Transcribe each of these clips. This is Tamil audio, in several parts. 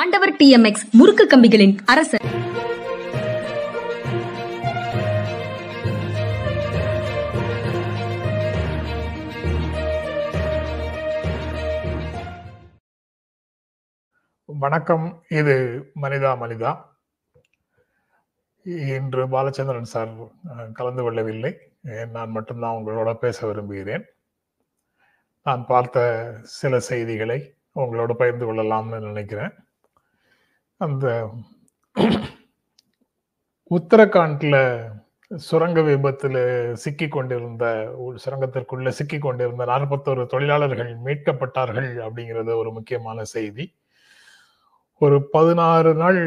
ஆண்டவர் டிஎம்எக்ஸ் முறுக்கு கம்பிகளின் அரசர். வணக்கம். இது மனிதா மனிதா. இன்று பாலச்சந்திரன் சார் கலந்து கொள்ளவில்லை. நான் மட்டும்தான் உங்களோட பேச விரும்புகிறேன். நான் பார்த்த சில செய்திகளை உங்களோட பகிர்ந்து கொள்ளலாம்னு நினைக்கிறேன். அந்த உத்தரகாண்ட்ல சுரங்க விபத்துல சிக்கி கொண்டிருந்த ஒரு சுரங்கத்திற்குள்ள சிக்கி கொண்டிருந்த நாற்பத்தோரு தொழிலாளர்கள் மீட்கப்பட்டார்கள் அப்படிங்கிறது ஒரு முக்கியமான செய்தி. ஒரு பதினாறு நாள்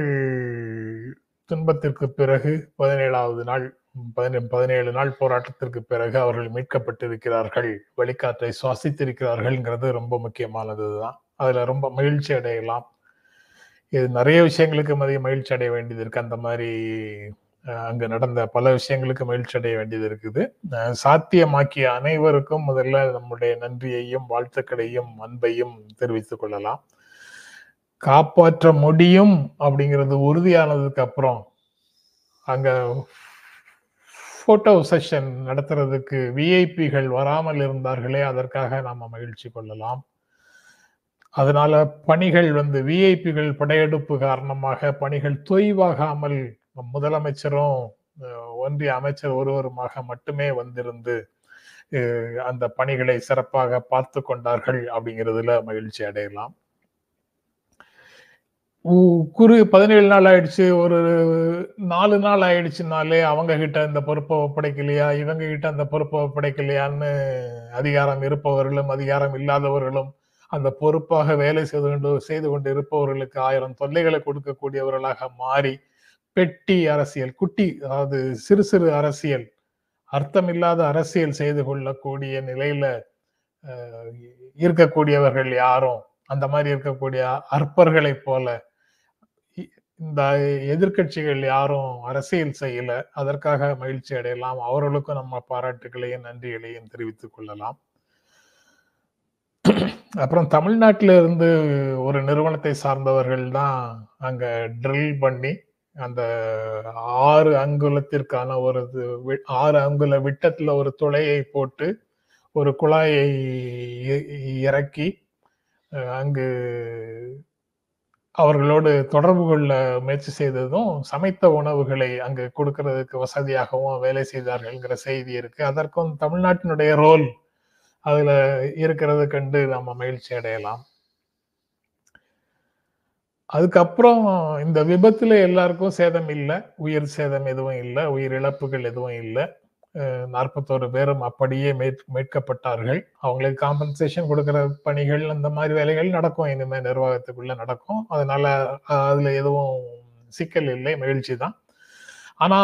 துன்பத்திற்கு பிறகு பதினேழாவது நாள் பதினே பதினேழு நாள் போராட்டத்திற்கு பிறகு அவர்கள் மீட்கப்பட்டிருக்கிறார்கள். வெளிக்காற்றை சுவாசித்திருக்கிறார்கள்ங்கிறது ரொம்ப முக்கியமானது தான் அதுல ரொம்ப மகிழ்ச்சி அடையலாம். இது நிறைய விஷயங்களுக்கு மதிய மகிழ்ச்சி அடைய வேண்டியது இருக்கு. அந்த மாதிரி அங்கு நடந்த பல விஷயங்களுக்கு மகிழ்ச்சி அடைய வேண்டியது இருக்குது. சாத்தியமாக்கிய அனைவருக்கும் முதல்ல நம்முடைய நன்றியையும் வாழ்த்துக்களையும் அன்பையும் தெரிவித்துக் கொள்ளலாம். காப்பாற்ற முடியும் அப்படிங்கிறது உறுதியானதுக்கு அப்புறம் அங்க போட்டோ செஷன் நடத்துறதுக்கு விஐபிகள் வராமல் இருந்தார்களே அதற்காக நாம மகிழ்ச்சி கொள்ளலாம். அதனால பணிகள் வந்து விஐபிகள் படையெடுப்பு காரணமாக பணிகள் தொய்வாகாமல் முதலமைச்சரும் ஒன்றிய அமைச்சர் ஒருவருமாக மட்டுமே வந்திருந்து அந்த பணிகளை சிறப்பாக பார்த்து கொண்டார்கள் அப்படிங்கிறதுல மகிழ்ச்சி அடையலாம். குறு பதினேழு நாள் ஆயிடுச்சு. ஒரு நாலு நாள் ஆயிடுச்சுனாலே அவங்க கிட்ட இந்த பொறுப்பை ஒப்படைக்கலையா? இவங்க கிட்ட அந்த பொறுப்பை ஒப்படைக்கலையான்னு அதிகாரம் இருப்பவர்களும் அதிகாரம் இல்லாதவர்களும் அந்த பொறுப்பாக வேலை செய்து கொண்டு செய்து கொண்டு இருப்பவர்களுக்கு ஆயிரம் தொல்லைகளை கொடுக்கக்கூடியவர்களாக மாறி பெட்டி அரசியல் குட்டி அதாவது சிறு சிறு அரசியல் அர்த்தமில்லாத அரசியல் செய்து கொள்ளக்கூடிய நிலையில இருக்கக்கூடியவர்கள் யாரும் அந்த மாதிரி இருக்கக்கூடிய அற்பர்களைப் போல இ- இந்த எதிர்க்கட்சிகள் யாரும் அரசியல் செய்யல. அதற்காக மகிழ்ச்சி அடையலாம். அவர்களுக்கும் நம்ம பாராட்டுகளையும் நன்றிகளையும் தெரிவித்துக் கொள்ளலாம். அப்புறம் தமிழ்நாட்டில இருந்து ஒரு நிறுவனத்தை சார்ந்தவர்கள் தான் அங்க ட்ரில் பண்ணி அந்த ஆறு அங்குலத்திற்கான ஒரு இது வி- ஆறு அங்குல விட்டத்துல ஒரு துளையை போட்டு ஒரு குழாயை இ- இறக்கி அங்கு அவர்களோடு தொடர்பு கொள்ள முயற்சி செய்ததும் சமைத்த உணவுகளை அங்கு கொடுக்கறதுக்கு வசதியாகவும் வேலை செய்தார்கள்ங்கிற செய்தி இருக்கு. அதற்கும் தமிழ்நாட்டினுடைய ரோல் அதுல இருக்கிறத கண்டு நம்ம மகிழ்ச்சி அடையலாம். அதுக்கப்புறம் இந்த விபத்துல எல்லாருக்கும் சேதம் இல்லை உயிர் சேதம் எதுவும் இல்லை உயிர் இழப்புகள் எதுவும் இல்லை. நாற்பத்தோரு பேரும் அப்படியே மீட் மீட்கப்பட்டார்கள். அவங்களுக்கு காம்பன்சேஷன் கொடுக்கிற பணிகள் அந்த மாதிரி வேலைகள் நடக்கும். இனிமேல் நிர்வாகத்துக்குள்ள நடக்கும். அதனால அதுல எதுவும் சிக்கல் இல்லை மகிழ்ச்சி தான். ஆனா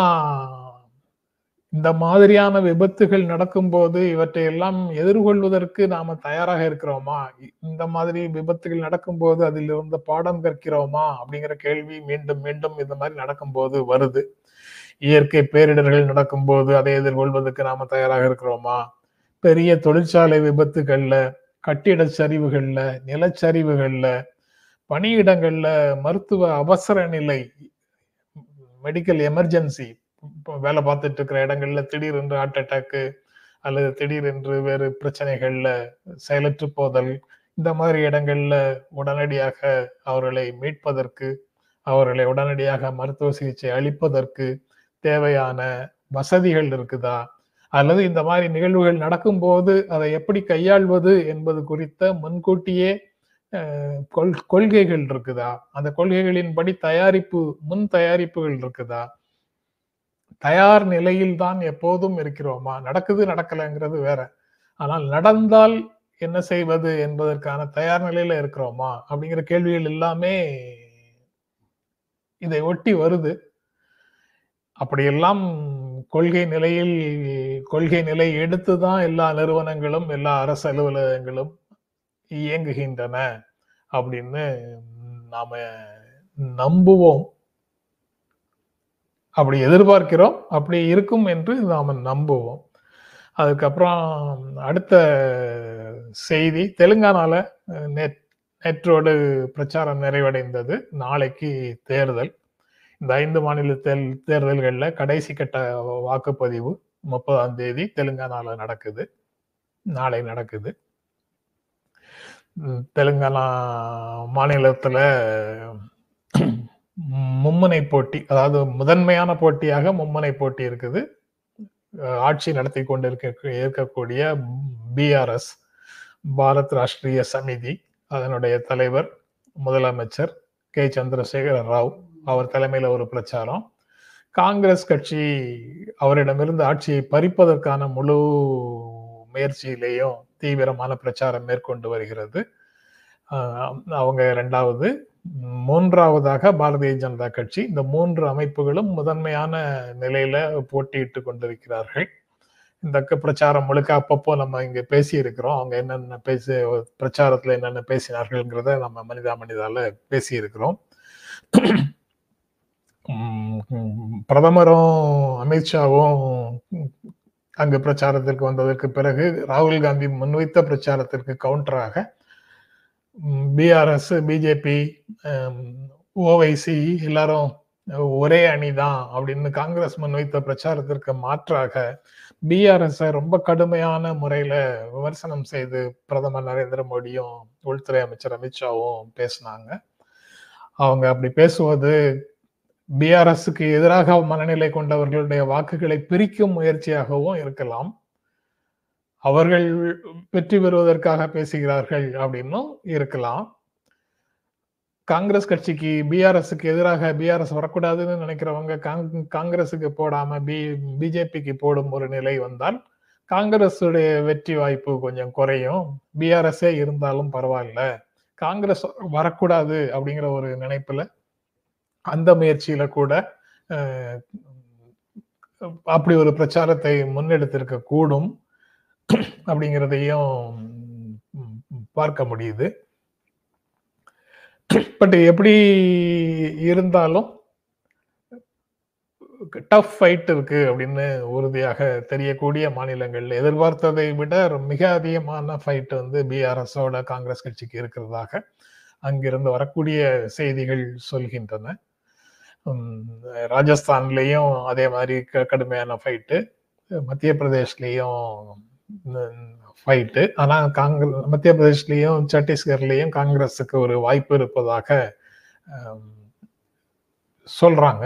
இந்த மாதிரியான விபத்துகள் நடக்கும்போது இவற்றை எல்லாம் எதிர்கொள்வதற்கு நாம தயாராக இருக்கிறோமா? இந்த மாதிரி விபத்துகள் நடக்கும்போது அதில் இருந்த பாடம் கற்கிறோமா? அப்படிங்கிற கேள்வி மீண்டும் மீண்டும் இந்த மாதிரி நடக்கும்போது வருது. இயற்கை பேரிடர்கள் நடக்கும்போது அதை எதிர்கொள்வதற்கு நாம தயாராக இருக்கிறோமா? பெரிய தொழிற்சாலை விபத்துகள்ல கட்டிட சரிவுகள்ல நிலச்சரிவுகள்ல பணியிடங்கள்ல மருத்துவ அவசர நிலை மெடிக்கல் எமர்ஜென்சி வேலை பார்த்துட்டு இருக்கிற இடங்கள்ல திடீரென்று ஹார்ட் அட்டாக்கு அல்லது திடீரென்று வேறு பிரச்சனைகள்ல செயலற்று போதல் இந்த மாதிரி இடங்கள்ல உடனடியாக அவர்களை மீட்பதற்கு அவர்களை உடனடியாக மருத்துவ சிகிச்சை அளிப்பதற்கு தேவையான வசதிகள் இருக்குதா? அல்லது இந்த மாதிரி நிகழ்வுகள் நடக்கும்போது அதை எப்படி கையாள்வது என்பது குறித்த முன்கூட்டியே கொள் கொள்கைகள் இருக்குதா? அந்த கொள்கைகளின்படி தயாரிப்பு முன் தயாரிப்புகள் இருக்குதா? தயார் நிலையில் தான் எப்போதும் இருக்கிறோமா? நடக்குது நடக்கலைங்கிறது வேற. ஆனால் நடந்தால் என்ன செய்வது என்பதற்கான தயார் நிலையில இருக்கிறோமா? அப்படிங்கிற கேள்விகள் எல்லாமே இதை ஒட்டி வருது. அப்படியெல்லாம் கொள்கை நிலையில் கொள்கை நிலை எடுத்துதான் எல்லா நிறுவனங்களும் எல்லா அரசு அலுவலகங்களும் இயங்குகின்றன அப்படின்னு நாம நம்புவோம். அப்படி எதிர்பார்க்கிறோம் அப்படி இருக்கும் என்று நாம் நம்புவோம். அதுக்கப்புறம் அடுத்த செய்தி தெலுங்கானால அஹ், நேத் நேற்றோடு பிரச்சாரம் நிறைவடைந்தது. நாளைக்கு தேர்தல். இந்த ஐந்து மாநில தேர் தேர்தல்களில் கடைசி கட்ட வாக்குப்பதிவு முப்பதாம் தேதி தெலுங்கானால நடக்குது. நாளை நடக்குது. தெலுங்கானா மாநிலத்தில் மும்முனை போட்டி அதாவது முதன்மையான போட்டியாக மும்முனை போட்டி இருக்குது. ஆட்சி நடத்தி கொண்டிருக்க இருக்கக்கூடிய பிஆர்எஸ் பாரத் ராஷ்டிரிய சமிதி அதனுடைய தலைவர் முதலமைச்சர் கே. சந்திரசேகர ராவ் அவர் தலைமையில் ஒரு பிரச்சாரம். காங்கிரஸ் கட்சி அவரிடமிருந்து ஆட்சியை பறிப்பதற்கான முழு முயற்சியிலேயும் தீவிரமான பிரச்சாரம் மேற்கொண்டு வருகிறது. அவங்க ரெண்டாவது மூன்றாவதாக பாரதிய ஜனதா கட்சி. இந்த மூன்று அமைப்புகளும் முதன்மையான நிலையில போட்டியிட்டு கொண்டிருக்கிறார்கள். இந்த க- பிரச்சாரம் முழுக்க அப்பப்போ நம்ம இங்க பேசி இருக்கிறோம் அவங்க என்னென்ன பேசி பிரச்சாரத்துல என்னென்ன பேசினார்கள்ங்கிறத நம்ம மனிதா மனிதால பேசி இருக்கிறோம் பிரதமரும் அமித்ஷாவும் அங்கு பிரச்சாரத்திற்கு வந்ததற்கு பிறகு ராகுல் காந்தி முன்வைத்த பிரச்சாரத்திற்கு கவுண்டராக பிஆர்எஸ் பிஜேபி ஓவைசி எல்லாரும் ஒரே அணி தான் அப்படின்னு காங்கிரஸ் முன்வைத்த பிரச்சாரத்திற்கு மாற்றாக பிஆர்எஸ் ரொம்ப கடுமையான முறையில விமர்சனம் செய்து பிரதமர் நரேந்திர மோடியும் உள்துறை அமைச்சர் அமித்ஷாவும் பேசினாங்க. அவங்க அப்படி பேசுவது பிஆர்எஸ்க்கு எதிராக மனநிலை கொண்டவர்களுடைய வாக்குகளை பிரிக்கும் முயற்சியாகவும் இருக்கலாம். அவர்கள் வெற்றி பெறுவதற்காக பேசுகிறார்கள் அப்படின்னும் இருக்கலாம். காங்கிரஸ் கட்சிக்கு பிஆர்எஸ்க்கு எதிராக பிஆர்எஸ் வரக்கூடாதுன்னு நினைக்கிறவங்க காங்கிரஸுக்கு போடாம பி பிஜேபிக்கு போடும் ஒரு நிலை வந்தால் காங்கிரஸுடைய வெற்றி வாய்ப்பு கொஞ்சம் குறையும். பிஆர்எஸ்ஸே இருந்தாலும் பரவாயில்ல. காங்கிரஸ் வரக்கூடாது அப்படிங்கிற ஒரு நினைப்புல அந்த முயற்சியில கூட அப்படி ஒரு பிரச்சாரத்தை முன்னெடுத்திருக்க கூடும் அப்படிங்கிறதையும் பார்க்க முடியுது. பட் எப்படி இருந்தாலும் டஃப் ஃபைட் இருக்கு அப்படின்னு உறுதியாக தெரியக்கூடிய மாநிலங்கள் எதிர்பார்த்ததை விட மிக அதிகமான ஃபைட் வந்து பிஆர்எஸோட காங்கிரஸ் கட்சிக்கு இருக்கிறதாக அங்கிருந்து வரக்கூடிய செய்திகள் சொல்கின்றன. ராஜஸ்தான்லேயும் அதே மாதிரி க- கடுமையான ஃபைட்டு. மத்திய பிரதேஷ்லேயும் ஃபைட்டு ஆனால் காங்கிரஸ் மத்திய பிரதேஷ்லேயும் சத்தீஸ்கர்லேயும் காங்கிரஸுக்கு ஒரு வாய்ப்பு இருப்பதாக சொல்கிறாங்க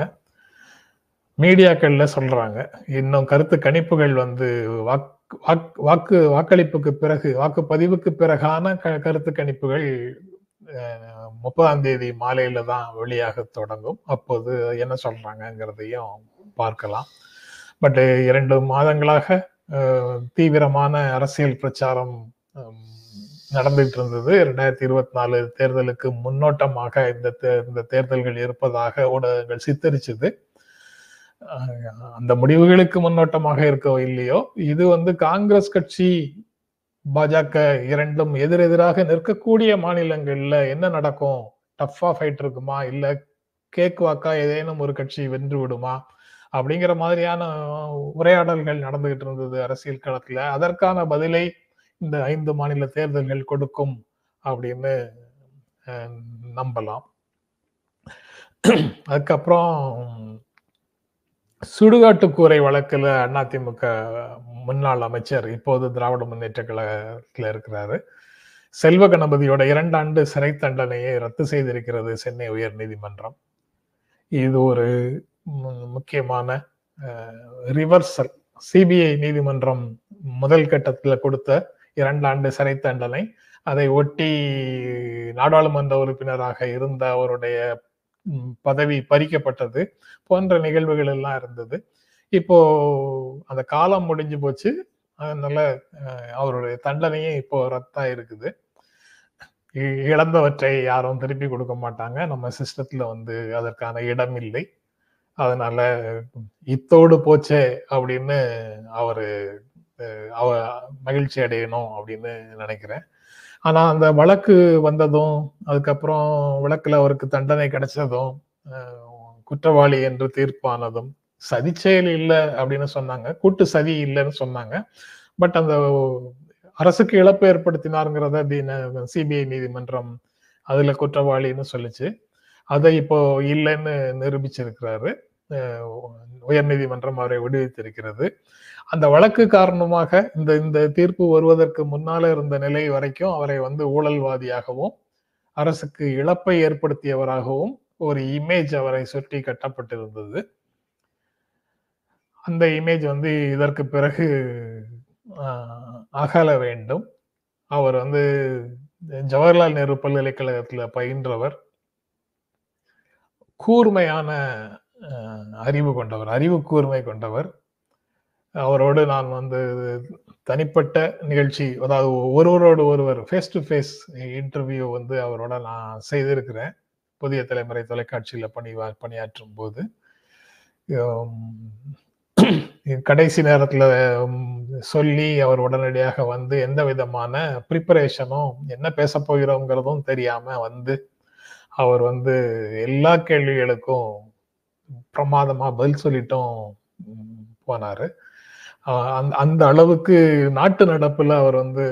மீடியாக்களில் சொல்கிறாங்க இன்னும் கருத்து கணிப்புகள் வந்து வாக்கு வாக்கு- வாக்கு வாக்களிப்புக்கு பிறகு வாக்குப்பதிவுக்கு பிறகான க- கருத்து கணிப்புகள் முப்பதாம் தேதி மாலையில தான் வெளியாக தொடங்கும். அப்போது என்ன சொல்றாங்கங்கிறதையும் பார்க்கலாம். பட் இரண்டு மாதங்களாக தீவிரமான அரசியல் பிரச்சாரம் நடந்துட்டு இருந்தது ரெண்டாயிரத்தி இருபத்தி நாலு தேர்தலுக்கு முன்னோட்டமாக இந்த தே- இந்த தேர்தல்கள் இருப்பதாக ஊடகங்கள் சித்தரிச்சது. அந்த முடிவுகளுக்கு முன்னோட்டமாக இருக்கோ இல்லையோ இது வந்து காங்கிரஸ் கட்சி பாஜக இரண்டும் எதிரெதிராக நிற்கக்கூடிய மாநிலங்கள்ல என்ன நடக்கும்? டஃப்பா ஃபைட் இருக்குமா? இல்ல கேக் வாக்கா ஏதேனும் ஒரு கட்சி வென்று விடுமா? அப்படிங்கிற மாதிரியான உரையாடல்கள் நடந்துகிட்டு இருந்தது அரசியல் களத்துல. அதற்கான பதிலை இந்த ஐந்து மாநில தேர்தல்கள் கொடுக்கும் அப்படின்னு நம்பலாம். அதுக்கப்புறம் சுடுகாட்டுக்கூரை வழக்கில் அதிமுக முன்னாள் அமைச்சர் இப்போது திராவிட முன்னேற்ற கழகத்தில் இருக்கிறாரு. செல்வ கணபதியோட இரண்டு ஆண்டு சிறை தண்டனையை ரத்து செய்திருக்கிறது சென்னை உயர் நீதிமன்றம் இது ஒரு முக்கியமான ரிவர்சல் சிபிஐ நீதிமன்றம் முதல் கட்டத்தில் கொடுத்த இரண்டு ஆண்டு சிறை தண்டனை. அதை ஒட்டி நாடாளுமன்ற உறுப்பினராக இருந்த அவருடைய பதவி பறிக்கப்பட்டது போன்ற நிகழ்வுகள் எல்லாம் இருந்தது. இப்போ அந்த காலம் முடிஞ்சு போச்சு. அதனால அவருடைய தண்டனையும் இப்போ ரத்தா இருக்குது இ- இழந்தவற்றை யாரும் திருப்பி கொடுக்க மாட்டாங்க. நம்ம சிஸ்டத்துல வந்து அதற்கான இடம் இல்லை. அதனால இத்தோடு போச்சே அப்படின்னு அவரு அவ மகிழ்ச்சி அடையணும் அப்படின்னு நினைக்கிறேன். ஆனா அந்த வழக்கு வந்ததும் அதுக்கப்புறம் வழக்குல அவருக்கு தண்டனை கிடைச்சதும் குற்றவாளி என்று தீர்ப்பானதும் சதி செயல் இல்லை அப்படின்னு சொன்னாங்க. கூட்டு சதி இல்லைன்னு சொன்னாங்க. பட் அந்த அரசுக்கு இழப்பு ஏற்படுத்தினாருங்கிறத சிபிஐ நீதிமன்றம் அதுல குற்றவாளின்னு சொல்லிச்சு. அதை இப்போ இல்லைன்னு நிரூபிச்சிருக்கிறாரு. உயர்நீதிமன்றம் அவரை விடுவித்திருக்கிறது. அந்த வழக்கு காரணமாக இந்த இந்த தீர்ப்பு வருவதற்கு முன்னால இருந்த நிலை வரைக்கும் அவரை வந்து ஊழல்வாதியாகவும் அரசுக்கு இழப்பை ஏற்படுத்தியவராகவும் ஒரு இமேஜ் அவரை சுற்றி கட்டப்பட்டிருந்தது. அந்த இமேஜ் வந்து இதற்கு பிறகு அகல வேண்டும். அவர் வந்து ஜவஹர்லால் நேரு பல்கலைக்கழகத்தில் பயின்றவர். கூர்மையான அறிவு கொண்டவர் அறிவு கூர்மை கொண்டவர். அவரோடு நான் வந்து தனிப்பட்ட நிகழ்ச்சி அதாவது ஒருவரோடு ஒருவர் ஃபேஸ் டு ஃபேஸ் இன்டர்வியூ வந்து அவரோட நான் செய்திருக்கிறேன். புதிய தலைமுறை தொலைக்காட்சியில் பணி பணியாற்றும் போது. கடைசி நேரத்தில் சொல்லி அவர் உடனடியாக வந்து எந்த விதமான ப்ரிப்பரேஷனும் என்ன பேச போகிறோங்கிறதும் தெரியாமல் வந்து அவர் வந்து எல்லா கேள்விகளுக்கும் பிரமாதமா பதில் சொல்லிட்டும் போனார். போனாரு அந்த அந்த அளவுக்கு நாட்டு நடப்புல அவர் வந்து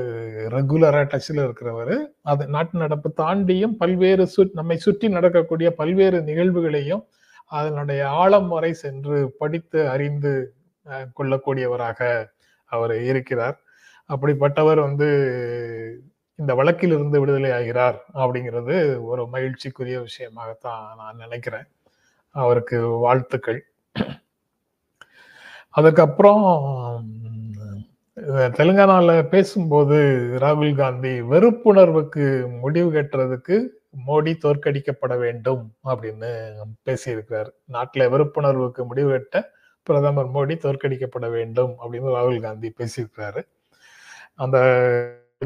ரெகுலரா டச்சில் இருக்கிறவர். அது நாட்டு நடப்பு தாண்டியும் பல்வேறு சு நம்மை சுற்றி நடக்கக்கூடிய பல்வேறு நிகழ்வுகளையும் அதனுடைய ஆழம் வரை சென்று படித்து அறிந்து கொள்ளக்கூடியவராக அவர் இருக்கிறார். அப்படிப்பட்டவர் வந்து இந்த வழக்கிலிருந்து விடுதலை ஆகிறார் அப்படிங்கிறது ஒரு மகிழ்ச்சிக்குரிய விஷயமாகத்தான் நான் நினைக்கிறேன். அவருக்கு வாழ்த்துக்கள். அதுக்கப்புறம் தெலுங்கானாவில் பேசும்போது ராகுல் காந்தி வெறுப்புணர்வுக்கு முடிவு கட்டுறதுக்கு மோடி தோற்கடிக்கப்பட வேண்டும் அப்படின்னு பேசியிருக்கிறார். நாட்டில் வெறுப்புணர்வுக்கு முடிவு கட்ட பிரதமர் மோடி தோற்கடிக்கப்பட வேண்டும் அப்படின்னு ராகுல் காந்தி பேசியிருக்கிறாரு. அந்த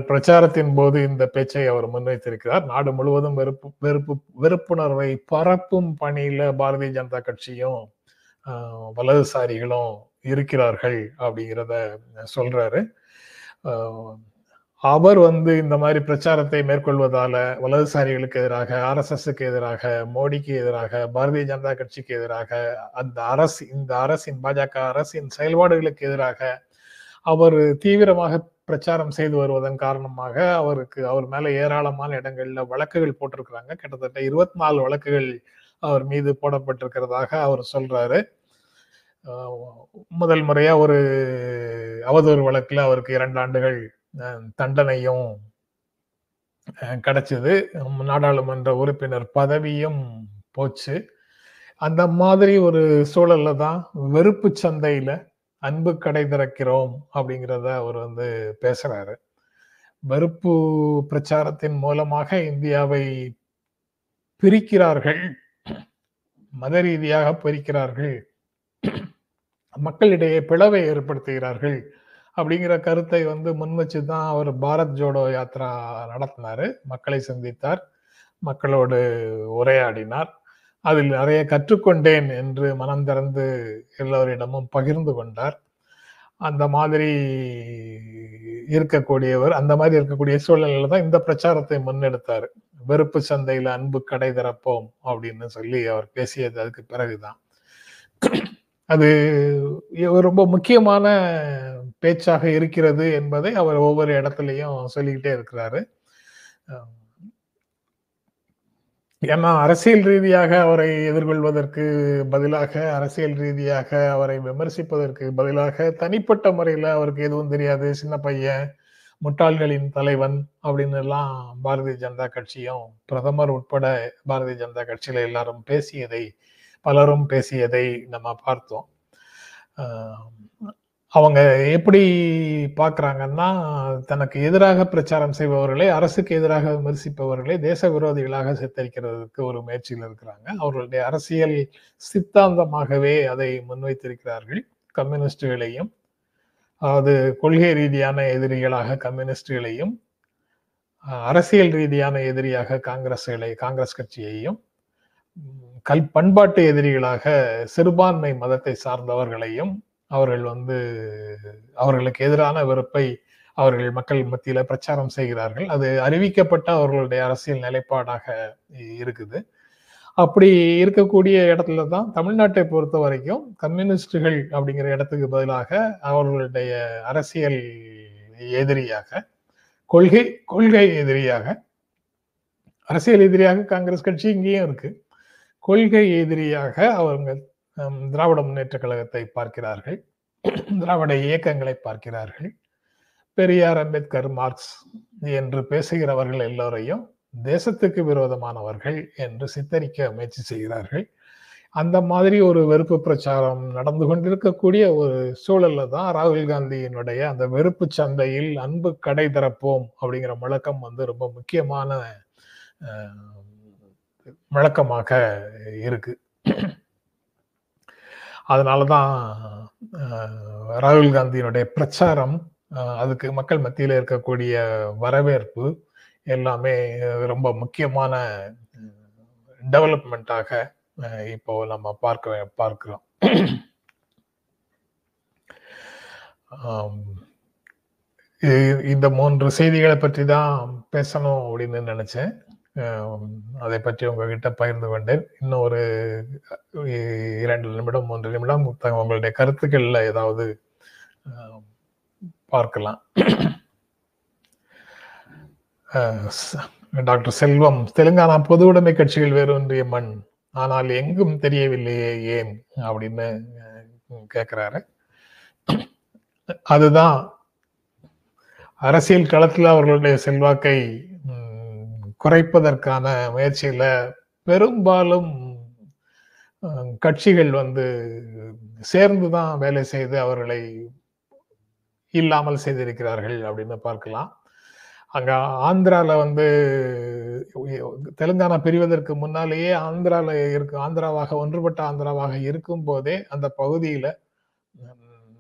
பிரச்சாரத்தின் போது இந்த பேச்சை அவர் முன்வைத்திருக்கிறார். நாடு முழுவதும் வெறுப்பு வெறுப்பு வெறுப்புணர்வை பரப்பும் பணியில பாரதிய ஜனதா கட்சியும் ஆஹ், வலதுசாரிகளும் இருக்கிறார்கள் அப்படிங்கிறத சொல்றாரு. ஆஹ், அவர் வந்து இந்த மாதிரி பிரச்சாரத்தை மேற்கொள்வதால வலதுசாரிகளுக்கு எதிராக ஆர்எஸ்எஸ்க்கு எதிராக மோடிக்கு எதிராக பாரதிய ஜனதா கட்சிக்கு எதிராக அந்த அரசு இந்த அரசின் பாஜக அரசின் செயல்பாடுகளுக்கு எதிராக அவர் தீவிரமாக பிரச்சாரம் செய்து வருவதன் காரணமாக அவருக்கு அவர் மேல ஏராளமான இடங்கள்ல வழக்குகள் போட்டிருக்கிறாங்க. கிட்டத்தட்ட இருபத்தி நாலு வழக்குகள் அவர் மீது போடப்பட்டிருக்கிறதாக அவர் சொல்றாரு. முதல் முறையா ஒரு அவதூறு வழக்குல அவருக்கு இரண்டு ஆண்டுகள் தண்டனையும் கிடைச்சது. நாடாளுமன்ற உறுப்பினர் பதவியும் போச்சு. அந்த மாதிரி ஒரு சூழல்ல தான் வெறுப்பு சந்தையில அன்பு கடை திறக்கிறோம் அப்படிங்கிறத அவர் வந்து பேசுறாரு. வெறுப்பு பிரச்சாரத்தின் மூலமாக இந்தியாவை பிரிக்கிறார்கள். மத ரீதியாக பிரிக்கிறார்கள். மக்களிடையே பிளவை ஏற்படுத்துகிறார்கள் அப்படிங்கிற கருத்தை வந்து முன் வச்சு தான் அவர் பாரத் ஜோடோ யாத்ரா நடத்தினாரு. மக்களை சந்தித்தார். மக்களோடு உரையாடினார். அதில் நிறைய கற்றுக்கொண்டேன் என்று மனம் திறந்து எல்லோரிடமும் பகிர்ந்து கொண்டார். அந்த மாதிரி இருக்கக்கூடியவர் அந்த மாதிரி இருக்கக்கூடிய சூழ்நிலையில தான் இந்த பிரச்சாரத்தை முன்னெடுத்தார். வெறுப்பு சந்தையில அன்பு கடை திறப்போம் அப்படின்னு சொல்லி அவர் பேசியது அதுக்கு பிறகுதான். அது ரொம்ப முக்கியமான பேச்சாக இருக்கிறது என்பதை அவர் ஒவ்வொரு இடத்துலையும் சொல்லிக்கிட்டே இருக்கிறாரு. ஏன்னா அரசியல் ரீதியாக அவரை எதிர்கொள்வதற்கு பதிலாக அரசியல் ரீதியாக அவரை விமர்சிப்பதற்கு பதிலாக தனிப்பட்ட முறையில அவருக்கு எதுவும் தெரியாது. சின்ன பையன் முட்டாள்களின் தலைவன் அப்படின்னு எல்லாம் பாரதிய ஜனதா கட்சியும் பிரதமர் உட்பட பாரதிய ஜனதா கட்சியில எல்லாரும் பேசியதை பலரும் பேசியதை நம்ம பார்த்தோம். அவங்க எப்படி பார்க்குறாங்கன்னா தனக்கு எதிராக பிரச்சாரம் செய்பவர்களை அரசுக்கு எதிராக விமர்சிப்பவர்களை தேச விரோதிகளாக சித்தரிக்கிறதுக்கு ஒரு முயற்சியில் இருக்கிறாங்க. அவர்களுடைய அரசியல் சித்தாந்தமாகவே அதை முன்வைத்திருக்கிறார்கள். கம்யூனிஸ்டுகளையும் அதாவது கொள்கை ரீதியான எதிரிகளாக கம்யூனிஸ்டுகளையும் அரசியல் ரீதியான எதிரியாக காங்கிரஸ்களை காங்கிரஸ் கட்சியையும் கல் பண்பாட்டு எதிரிகளாக சிறுபான்மை மதத்தை சார்ந்தவர்களையும் அவர்கள் வந்து அவர்களுக்கு எதிரான வெறுப்பை அவர்கள் மக்கள் மத்தியில பிரச்சாரம் செய்கிறார்கள். அது அறிவிக்கப்பட்ட அவர்களுடைய அரசியல் நிலைப்பாடாக இருக்குது. அப்படி இருக்கக்கூடிய இடத்துல தான் தமிழ்நாட்டை பொறுத்த வரைக்கும் கம்யூனிஸ்டுகள் அப்படிங்கிற இடத்துக்கு பதிலாக அவர்களுடைய அரசியல் எதிரியாக கொள்கை கொள்கை எதிரியாக அரசியல் எதிரியாக காங்கிரஸ் கட்சி இங்கேயும் இருக்கு. கொள்கை எதிரியாக அவங்க திராவிட முன்னேற்ற கழகத்தை பார்க்கிறார்கள். திராவிட இயக்கங்களை பார்க்கிறார்கள். பெரியார் அம்பேத்கர் மார்க்ஸ் என்று பேசுகிறவர்கள் எல்லோரையும் தேசத்துக்கு விரோதமானவர்கள் என்று சித்தரிக்க முயற்சி செய்கிறார்கள். அந்த மாதிரி ஒரு வெறுப்பு பிரச்சாரம் நடந்து கொண்டிருக்கக்கூடிய ஒரு சூழல்ல தான் ராகுல் காந்தியினுடைய அந்த வெறுப்பு சந்தையில் அன்பு கடை திறப்போம் அப்படிங்கிற முழக்கம் வந்து ரொம்ப முக்கியமான முழக்கமாக இருக்கு. அதனால தான் ராகுல் காந்தியினுடைய பிரச்சாரம் அதுக்கு மக்கள் மத்தியில் இருக்கக்கூடிய வரவேற்பு எல்லாமே ரொம்ப முக்கியமான டெவலப்மெண்ட்டாக இப்போ நம்ம பார்க்க பார்க்கிறோம். இந்த மூன்று செய்திகளை பற்றி தான் பேசணும் அப்படின்னு நினைச்சேன். அதை பற்றி உங்ககிட்ட பகிர்ந்து கொண்டேன். இன்னும் ஒரு இரண்டு நிமிடம் மூன்று நிமிடம் த- உங்களுடைய கருத்துக்கள்ல ஏதாவது பார்க்கலாம். டாக்டர் செல்வம் தெலுங்கானா பொது உடைமை கட்சிகள் வேறொன்றிய மண். ஆனால் எங்கும் தெரியவில்லையே ஏன்? அப்படின்னு கேட்குறாரு அதுதான் அரசியல் களத்தில் அவர்களுடைய செல்வாக்கை குறைப்பதற்கான முயற்சியில பெரும்பாலும் கட்சிகள் வந்து சேர்ந்து தான் வேலை செய்து அவர்களை இல்லாமல் செய்திருக்கிறார்கள் அப்படின்னு பார்க்கலாம். அங்க ஆந்திரால வந்து தெலுங்கானா பிரிவதற்கு முன்னாலேயே ஆந்திரால இருக்கு ஆந்திராவாக ஒன்றுபட்ட ஆந்திராவாக இருக்கும் போதே அந்த பகுதியில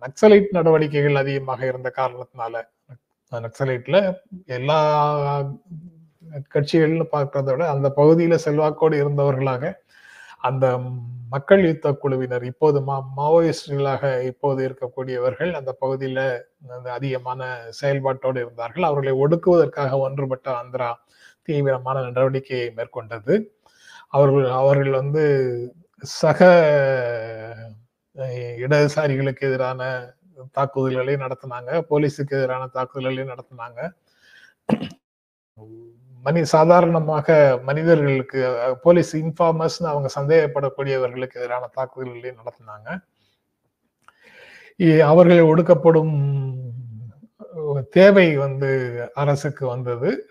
நக்சலைட் நடவடிக்கைகள் அதிகமாக இருந்த காரணத்தினால நக்சலைட்ல எல்லா கட்சிகள்னு பார்க்கறத விட அந்த பகுதியில செல்வாக்கோடு இருந்தவர்களாக அந்த மக்கள் யுத்த குழுவினர் இப்போது மா மாவோயிஸ்டுகளாக இப்போது இருக்கக்கூடியவர்கள் அந்த பகுதியில அந்த அதிகமான செயல்பாட்டோடு இருந்தார்கள். அவர்களை ஒடுக்குவதற்காக ஒன்றுபட்ட ஆந்திரா தீவிரமான நடவடிக்கையை மேற்கொண்டது. அவர்கள் அவர்கள் வந்து சக இடதுசாரிகளுக்கு எதிரான தாக்குதல்களையும் நடத்தினாங்க போலீஸுக்கு எதிரான தாக்குதல்களையும் நடத்தினாங்க. மனி சாதாரணமாக மனிதர்களுக்கு போலீஸ் இன்ஃபார்மர்ஸ்னு அவங்க சந்தேகப்படக்கூடியவர்களுக்கு எதிரான தாக்குதல்களை நடத்தினாங்க. இ- அவர்கள் ஒடுக்கப்படும் தேவை வந்து அரசுக்கு வந்தது.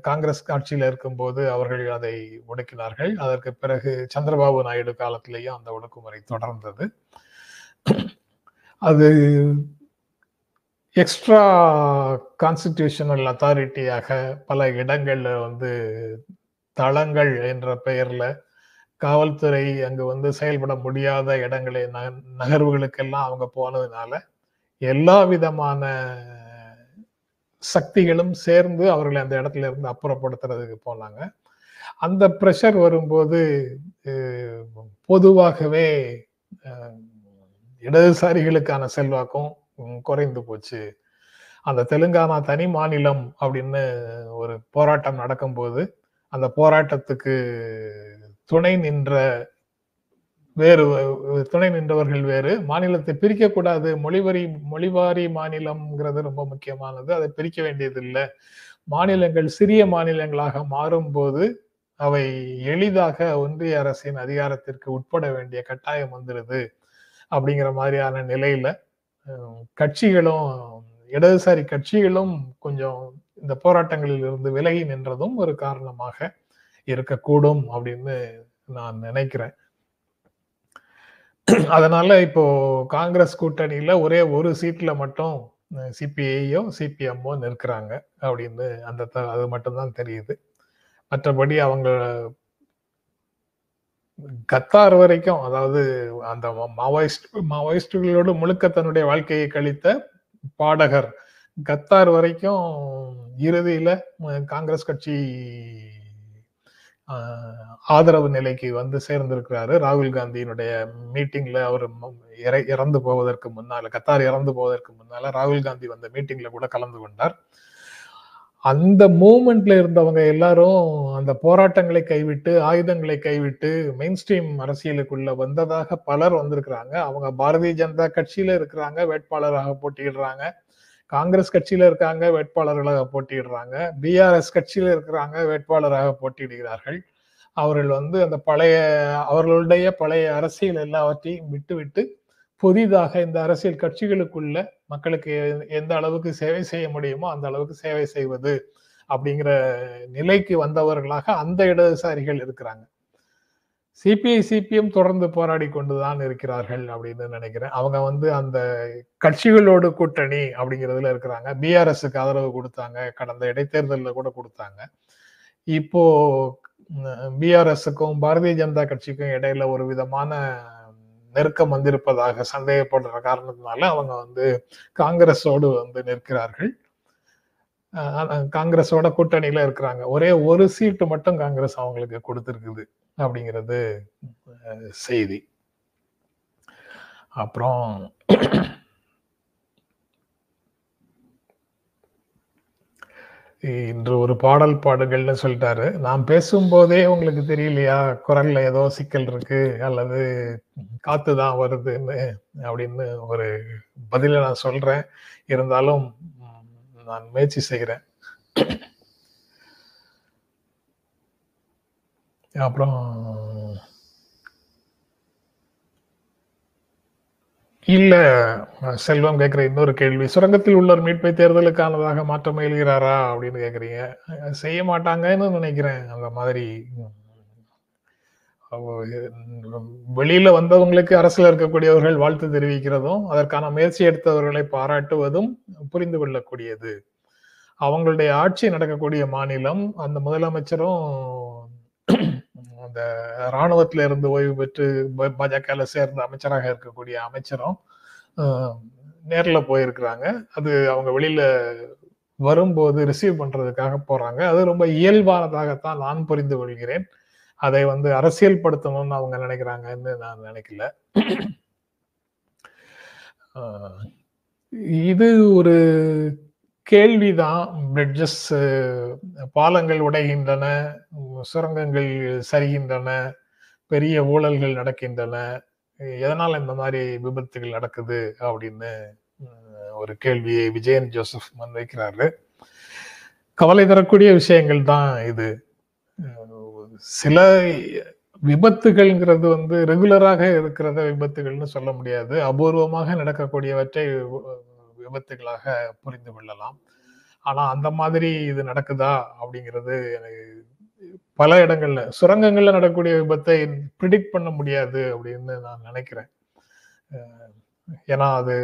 காங்கிரஸ் ஆட்சியில் இருக்கும்போது அவர்கள் அதை ஒடுக்கினார்கள். அதற்கு பிறகு சந்திரபாபு நாயுடு காலத்திலேயும் அந்த ஒடுக்குமுறை தொடர்ந்தது. அது எக்ஸ்ட்ரா கான்ஸ்டிடியூஷனல் அத்தாரிட்டியாக பல இடங்களில் வந்து தளங்கள் என்ற பெயரில் காவல்துறை அங்கு வந்து செயல்பட முடியாத இடங்களை நக- நகர்வுகளுக்கெல்லாம் அவங்க போனதுனால எல்லா விதமான சக்திகளும் சேர்ந்து அவர்களை அந்த இடத்துல இருந்து அப்புறப்படுத்துறதுக்கு போனாங்க. அந்த ப்ரெஷர் வரும்போது பொதுவாகவே இடதுசாரிகளுக்கான செல்வாக்கும் குறைந்து போச்சு. அந்த தெலுங்கானா தனி மாநிலம் அப்படின்னு ஒரு போராட்டம் நடக்கும்போது அந்த போராட்டத்துக்கு துணை நின்ற வேறு துணை நின்றவர்கள் வேறு. மாநிலத்தை பிரிக்கக்கூடாது. மொழிவரி மொழிவாரி மாநிலம்ங்கிறது ரொம்ப முக்கியமானது. அதை பிரிக்க வேண்டியதில்லை. மாநிலங்கள் சிறிய மாநிலங்களாக மாறும்போது அவை எளிதாக ஒன்றிய அரசின் அதிகாரத்திற்கு உட்பட வேண்டிய கட்டாயம் வந்துடுது அப்படிங்கிற மாதிரியான நிலையில கட்சிகளும் இடதுசாரி கட்சிகளும் கொஞ்சம் இந்த போராட்டங்களில் இருந்து விலகி நின்றதும் ஒரு காரணமாக இருக்கக்கூடும் அப்படின்னு நான் நினைக்கிறேன். அதனால இப்போ காங்கிரஸ் கூட்டணியில ஒரே ஒரு சீட்ல மட்டும் சிபிஐயோ சிபிஎம்மோ நிற்கிறாங்க அப்படின்னு அந்த த- அது மட்டும்தான் தெரியுது. மற்றபடி அவங்க கத்தார் வரைக்கும் அதாவது அந்த மாவோயிஸ்ட் மாவோயிஸ்டுகளோடு முழுக்க தன்னுடைய வாழ்க்கையை கழித்த பாடகர். கத்தார் வரைக்கும் இறுதியில காங்கிரஸ் கட்சி ஆதரவு நிலைக்கு வந்து சேர்ந்திருக்கிறாரு. ராகுல் காந்தியினுடைய மீட்டிங்ல அவர் இறந்து போவதற்கு முன்னால கத்தார் இறந்து போவதற்கு முன்னால ராகுல் காந்தி வந்த மீட்டிங்ல கூட கலந்து கொண்டார். அந்த மூமெண்ட்ல இருந்தவங்க எல்லாரும் அந்த போராட்டங்களை கைவிட்டு ஆயுதங்களை கைவிட்டு மெயின் ஸ்ட்ரீம் அரசியலுக்குள்ள வந்ததாக பலர் வந்திருக்கிறாங்க. அவங்க பாரதிய ஜனதா கட்சியில இருக்கிறாங்க வேட்பாளராக போட்டியிடுறாங்க. காங்கிரஸ் கட்சியில இருக்காங்க வேட்பாளர்களாக போட்டியிடுறாங்க. பிஆர்எஸ் கட்சியில இருக்கிறாங்க வேட்பாளராக போட்டியிடுகிறார்கள். அவர்கள் வந்து அந்த பழைய அவர்களுடைய பழைய அரசியல் எல்லாவற்றையும் விட்டுவிட்டு புதிதாக இந்த அரசியல் கட்சிகளுக்குள்ள மக்களுக்கு எந்த அளவுக்கு சேவை செய்ய முடியுமோ அந்த அளவுக்கு சேவை செய்வது அப்படிங்கிற நிலைக்கு வந்தவர்களாக அந்த இடதுசாரிகள் இருக்கிறாங்க. சிபிஐ சிபிஎம் தொடர்ந்து போராடி கொண்டுதான் இருக்கிறார்கள் அப்படின்னு நினைக்கிறேன். அவங்க வந்து அந்த கட்சிகளோடு கூட்டணி அப்படிங்கிறதுல இருக்கிறாங்க. பிஆர்எஸ்க்கு ஆதரவு கொடுத்தாங்க. கடந்த இடைத்தேர்தலில் கூட கொடுத்தாங்க. இப்போ பிஆர்எஸ்க்கும் பாரதிய ஜனதா கட்சிக்கும் இடையில ஒரு விதமான நெருக்கம் வந்திருப்பதாக சந்தேகப்படுற காரணத்தினால அவங்க வந்து காங்கிரஸோடு வந்து நிற்கிறார்கள். காங்கிரஸோட கூட்டணியில இருக்கிறாங்க. ஒரே ஒரு சீட்டு மட்டும் காங்கிரஸ் அவங்களுக்கு கொடுத்துருக்குது அப்படிங்கிறது செய்தி. அப்புறம் இன்று ஒரு பாடல் பாடுகள்னு சொல்லிட்டாரு. நான் பேசும்போதே உங்களுக்கு தெரியலையா? குரல்ல ஏதோ சிக்கல் இருக்கு அல்லது காத்து தான் வருதுன்னு அப்படின்னு ஒரு பதில நான் சொல்றேன். இருந்தாலும் நான் முயற்சி செய்கிறேன் அப்புறம் இல்ல செல்வம் கேட்கிற இன்னொரு கேள்வி. சுரங்கத்தில் உள்ளவர் மீட்பை தேர்தலுக்கானதாக மாற்ற முயல்கிறாரா அப்படின்னு கேக்குறீங்க. செய்ய மாட்டாங்கன்னு நினைக்கிறேன் அந்த மாதிரி. வெளியில வந்தவங்களுக்கு அரசுல இருக்கக்கூடியவர்கள் வாழ்த்து தெரிவிக்கிறதும் அதற்கான முயற்சி எடுத்தவர்களை பாராட்டுவதும் புரிந்து கொள்ளக்கூடியது. அவங்களுடைய ஆட்சி நடக்கக்கூடிய மாநிலம் அந்த முதலமைச்சரும் அந்த ராணுவத்துல இருந்து ஓய்வு பெற்று பாஜகவில் சேர்ந்த அமைச்சராக இருக்கக்கூடிய அமைச்சரும் நேரில் போயிருக்கிறாங்க. அது அவங்க வெளியில வரும்போது ரிசீவ் பண்றதுக்காக போறாங்க. அது ரொம்ப இயல்பானதாகத்தான் நான் புரிந்து கொள்கிறேன். அதை வந்து அரசியல் படுத்தணும்னு அவங்க நினைக்கிறாங்கன்னு நான் நினைக்கல. இது ஒரு கேள்விதான். பிரிட்ஜஸ் பாலங்கள் உடைகின்றன சுரங்கங்கள் சரிகின்றன பெரிய ஊழல்கள் நடக்கின்றன. எதனால் இந்த மாதிரி விபத்துகள் நடக்குது அப்படின்னு ஒரு கேள்வியை விஜயன் ஜோசப் முன்வைக்கிறாரு. கவலை தரக்கூடிய விஷயங்கள் தான் இது. சில விபத்துகள்ங்கிறது வந்து ரெகுலராக இருக்கிறத விபத்துகள்னு சொல்ல முடியாது. அபூர்வமாக நடக்கக்கூடியவற்றை விபத்துகளாக புரிந்து கொள்ளலாம். ஆனா அந்த மாதிரி இது நடக்குதா அப்படிங்கிறது எனக்கு பல இடங்கள்ல சுரங்கங்கள்ல நடக்கக்கூடிய விபத்தை ப்ரிடிக்ட் பண்ண முடியாது அப்படின்னு நான் நினைக்கிறேன். ஏன்னா அது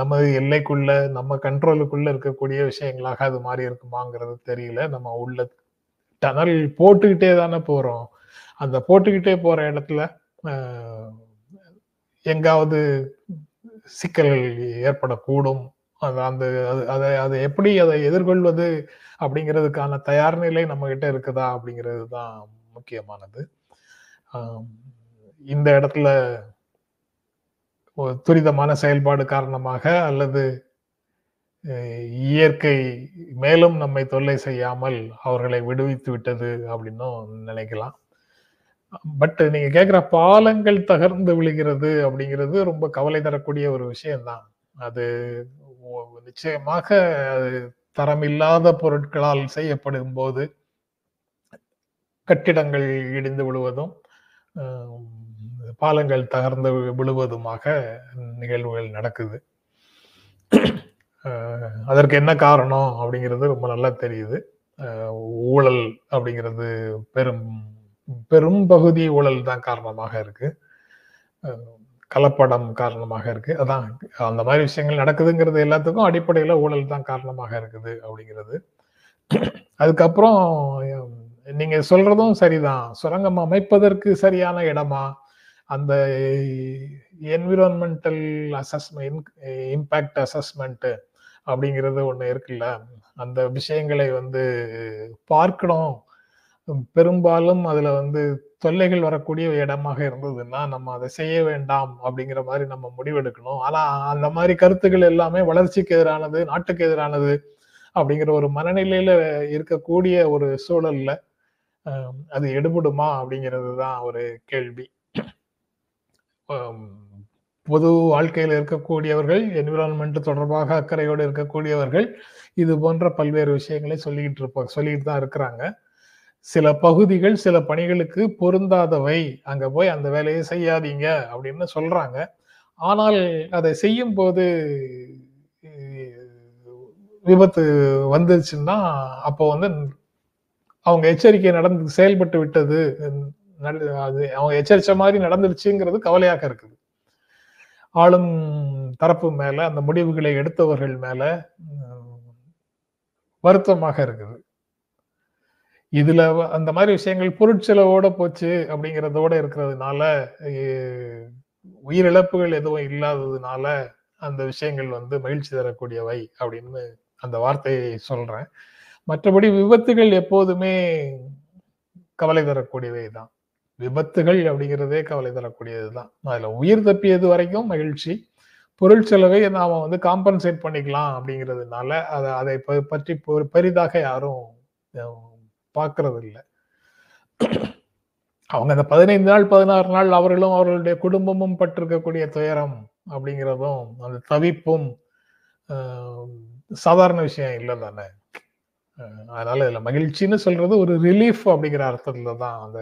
நம்ம எல்லைக்குள்ள நம்ம கண்ட்ரோலுக்குள்ள இருக்கக்கூடிய விஷயங்களாக அது மாதிரி இருக்குமாங்கிறது தெரியல. நம்ம உள்ள டனல் போட்டுக்கிட்டே தானே போறோம். அந்த போட்டுக்கிட்டே போற இடத்துல எங்காவது சிக்கல்கள் ஏற்படக்கூடும். அது அந்த அது- அதை அதை எப்படி அதை எதிர்கொள்வது அப்படிங்கிறதுக்கான தயார் நிலை நம்ம கிட்ட இருக்குதா அப்படிங்கிறது தான் முக்கியமானது. இந்த இடத்துல துரிதமான செயல்பாடு காரணமாக அல்லது இயற்கை மேலும் நம்மை தொல்லை செய்யாமல் அவர்களை விடுவித்து விட்டது அப்படின்னும் நினைக்கலாம். பட் நீங்க கேக்குற பாலங்கள் தகர்ந்து விழுகிறது அப்படிங்கிறது ரொம்ப கவலை தரக்கூடிய ஒரு விஷயம்தான். அது நிச்சயமாக அது தரமில்லாத பொருட்களால் செய்யப்படும் போது கட்டிடங்கள் இடிந்து விழுவதும் பாலங்கள் தகர்ந்து விழுவதுமாக நிகழ்வுகள் நடக்குது. அதற்கு என்ன காரணம் அப்படிங்கிறது ரொம்ப நல்லா தெரியுது. ஊழல் அப்படிங்கிறது பெரும் பெரும் பகுதி ஊழல் தான் காரணமாக இருக்கு. கலப்படம் காரணமாக இருக்கு. அதான் அந்த மாதிரி விஷயங்கள் நடக்குதுங்கிறது எல்லாத்துக்கும் அடிப்படையில் ஊழல் தான் காரணமாக இருக்குது அப்படிங்கிறது. அதுக்கப்புறம் நீங்க சொல்றதும் சரிதான். சுரங்கம் அமைப்பதற்கு சரியான இடமா? அந்த என்விரான்மெண்டல் அசஸ்மெண்ட் இம்பாக்ட் அசஸ்மெண்ட் அப்படிங்கிறது ஒண்ணு இருக்குல்ல. அந்த விஷயங்களை வந்து பார்க்கணும். பெரும்பாலும் அதுல வந்து தொல்லைகள் வரக்கூடிய இடமாக இருந்ததுன்னா நம்ம அதை செய்ய வேண்டாம் அப்படிங்கிற மாதிரி நம்ம முடிவெடுக்கணும். ஆனா அந்த மாதிரி கருத்துக்கள் எல்லாமே வளர்ச்சிக்கு எதிரானது நாட்டுக்கு எதிரானது அப்படிங்கிற ஒரு மனநிலையில இருக்கக்கூடிய ஒரு சூழல்ல அது எடுபடுமா அப்படிங்கிறது தான் ஒரு கேள்வி. பொது வாழ்க்கையில் இருக்கக்கூடியவர்கள் என்விரான்மெண்ட் தொடர்பாக அக்கறையோடு இருக்கக்கூடியவர்கள் இது போன்ற பல்வேறு விஷயங்களை சொல்லிக்கிட்டு இருப்ப சொல்லிட்டு தான் இருக்கிறாங்க. சில பகுதிகள் சில பணிகளுக்கு பொருந்தாதவை. அங்க போய் அந்த வேலையை செய்யாதீங்க அப்படின்னு சொல்றாங்க. ஆனால் அதை செய்யும் போது விபத்து வந்துருச்சுன்னா அப்போ வந்து அவங்க எச்சரிக்கை நடந்து செயல்பட்டு விட்டது. அது அவங்க எச்சரித்த மாதிரி நடந்துருச்சுங்கிறது கவலையாக இருக்குது. ஆளும் தரப்பு மேல அந்த முடிவுகளை எடுத்தவர்கள் மேல வருத்தமாக இருக்குது. இதுல அந்த மாதிரி விஷயங்கள் பொருட்செலவோட போச்சு அப்படிங்கிறதோட இருக்கிறதுனால உயிரிழப்புகள் எதுவும் இல்லாததுனால அந்த விஷயங்கள் வந்து மகிழ்ச்சி தரக்கூடியவை அப்படின்னு அந்த வார்த்தையை சொல்றேன். மற்றபடி விபத்துகள் எப்போதுமே கவலை தரக்கூடியவை தான். விபத்துகள் அப்படிங்கிறதே கவலை தரக்கூடியது தான். அதுல உயிர் தப்பியது வரைக்கும் மகிழ்ச்சி. பொருள் செலவை நாம வந்து காம்பன்சேட் பண்ணிக்கலாம் அப்படிங்கிறதுனால அதை அதை பற்றி பெரிதாக யாரும் பார்க்கறது இல்லை அவங்க அந்த பதினைந்து நாள் பதினாறு நாள் அவர்களும் அவர்களுடைய குடும்பமும் பட்டிருக்கக்கூடிய துயரம் அப்படிங்கிறதும் அந்த தவிப்பும் சாதாரண விஷயம் இல்லை தானே? அதனால இதுல மகிழ்ச்சின்னு சொல்றது ஒரு ரிலீஃப் அப்படிங்கிற அர்த்தத்துல தான் அந்த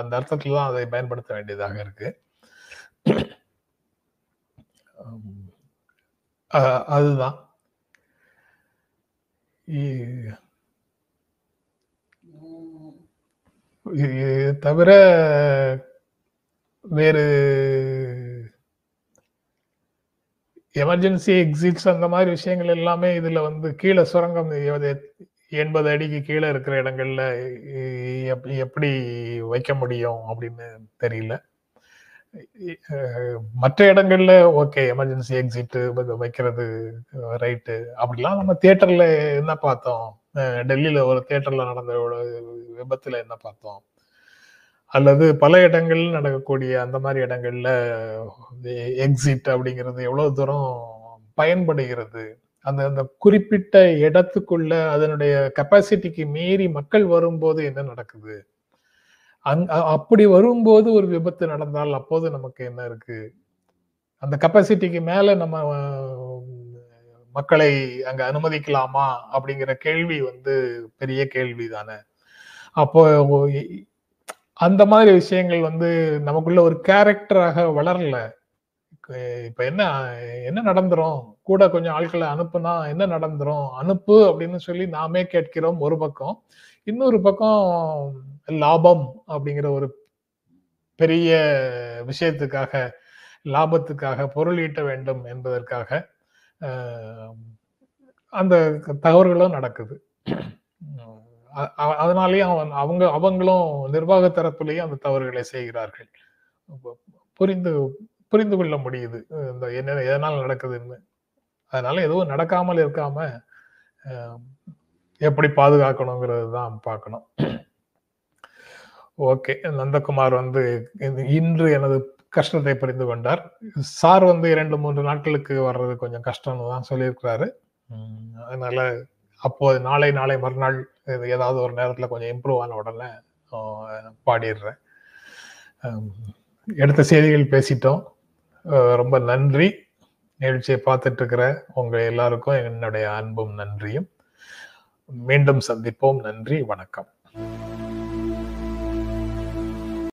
அந்த அர்த்தத்துல தான் அதை பயன்படுத்த வேண்டியதாக இருக்கு. அதுதான். தவிர வேறு எமர்ஜென்சி எக்ஸிட்ஸ் அந்த மாதிரி விஷயங்கள் எல்லாமே இதுல வந்து கீழே சுரங்கம் எண்பது அடிக்கு கீழே இருக்கிற இடங்கள்ல எப்படி வைக்க முடியும் அப்படின்னு தெரியல. மற்ற இடங்கள்ல ஓகே எமர்ஜென்சி எக்ஸிட் வைக்கிறது ரைட்டு அப்படிலாம் நம்ம தியேட்டர்ல என்ன பார்த்தோம்? டெல்லியில் ஒரு தேட்டரில் நடந்த விபத்தில் என்ன பார்த்தோம்? அல்லது பல இடங்கள்ல நடக்கக்கூடிய அந்த மாதிரி இடங்கள்ல எக்ஸிட் அப்படிங்கிறது எவ்வளவு தூரம் பயன்படுகிறது? அந்த அந்த குறிப்பிட்ட இடத்துக்குள்ள அதனுடைய கெப்பாசிட்டிக்கு மீறி மக்கள் வரும்போது என்ன நடக்குது? அங் அப்படி வரும்போது ஒரு விபத்து நடந்தால் அப்போது நமக்கு என்ன இருக்கு? அந்த கெப்பாசிட்டிக்கு மேல நம்ம மக்களை அங்க அனுமதிக்கலாமா அப்படிங்கிற கேள்வி வந்து பெரிய கேள்வி தானே அப்போ அந்த மாதிரி விஷயங்கள் வந்து நமக்குள்ள ஒரு கேரக்டராக வளரல. இப்ப என்ன என்ன நடந்துரும்? கூட கொஞ்சம் ஆட்களை அனுப்புனா என்ன நடந்துரும்? அனுப்பு அப்படின்னு சொல்லி நாமே கேட்கிறோம் ஒரு பக்கம். இன்னொரு பக்கம் லாபம் அப்படிங்கிற ஒரு பெரிய விஷயத்துக்காக லாபத்துக்காக பொருள் ஈட்ட வேண்டும் என்பதற்காக அந்த தகவல்களும் நடக்குது. அதனாலேயும் அவன் அவங்க அவங்களும் நிர்வாக தரப்புலேயும் அந்த தவறுகளை செய்கிறார்கள். புரிந்து புரிந்து கொள்ள முடியுது இந்த என்ன எதனால் நடக்குதுன்னு. அதனால எதுவும் நடக்காமல் இருக்காம எப்படி பாதுகாக்கணுங்கிறது தான் பார்க்கணும். ஓகே நந்தகுமார் வந்து இன்று எனது கஷ்டத்தை புரிந்து கொண்டார். சார் வந்து இரண்டு மூன்று நாட்களுக்கு வர்றது கொஞ்சம் கஷ்டம்னு தான் சொல்லியிருக்கிறாரு. அதனால அப்போது நாளை நாளை மறுநாள் ஏதாவது ஒரு நேரத்தில் கொஞ்சம் இம்ப்ரூவ் ஆன உடனே பாடிடுறேன். எடுத்த செய்திகள் பேசிட்டோம். ரொம்ப நன்றி. நிகழ்ச்சியை பார்த்துட்டு இருக்கிற உங்கள் எல்லாருக்கும் என்னுடைய அன்பும் நன்றியும். மீண்டும் சந்திப்போம். நன்றி வணக்கம்.